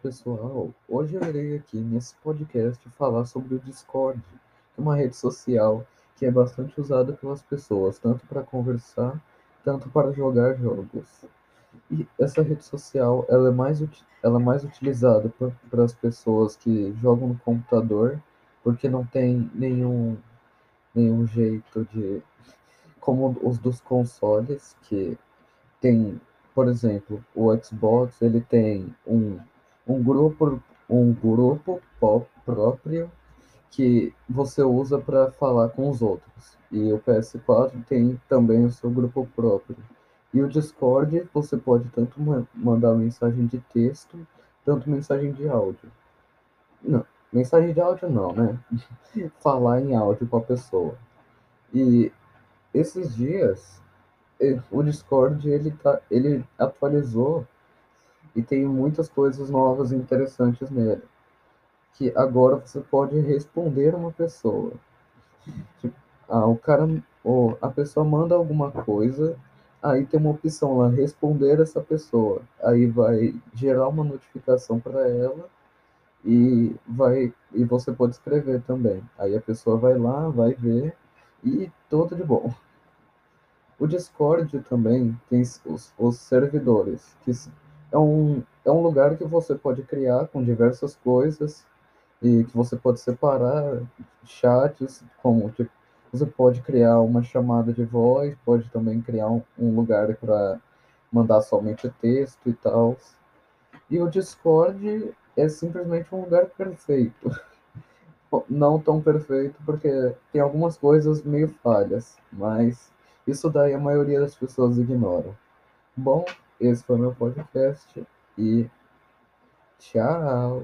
pessoal, hoje eu irei aqui nesse podcast falar sobre o Discord, é uma rede social que é bastante usada pelas pessoas, tanto para conversar, tanto para jogar jogos. E essa rede social, ela é mais, ela é mais utilizada para as pessoas que jogam no computador, porque não tem nenhum, nenhum jeito de... Como os dos consoles, que tem por exemplo, o Xbox ele tem um grupo um grupo próprio que você usa para falar com os outros. E o PS4 tem também o seu grupo próprio. E o Discord você pode tanto mandar mensagem de texto, tanto mensagem de áudio. Não, mensagem de áudio não, né? Falar em áudio com a pessoa. E esses dias o Discord ele tá, ele atualizou e tem muitas coisas novas e interessantes nele. Que agora você pode responder uma pessoa. Tipo, ah, o cara, ou a pessoa manda alguma coisa, aí tem uma opção lá, responder essa pessoa. Aí vai gerar uma notificação para ela e vai e você pode escrever também. Aí a pessoa vai lá, vai ver e tudo de bom. O Discord também tem os, os servidores, que é um, é um lugar que você pode criar com diversas coisas e que você pode separar chats, como tipo, você pode criar uma chamada de voz, pode também criar um, um lugar para mandar somente texto e tal. E o Discord é simplesmente um lugar perfeito. Não tão perfeito, porque tem algumas coisas meio falhas, mas isso daí a maioria das pessoas ignora. Bom, esse foi meu podcast e tchau!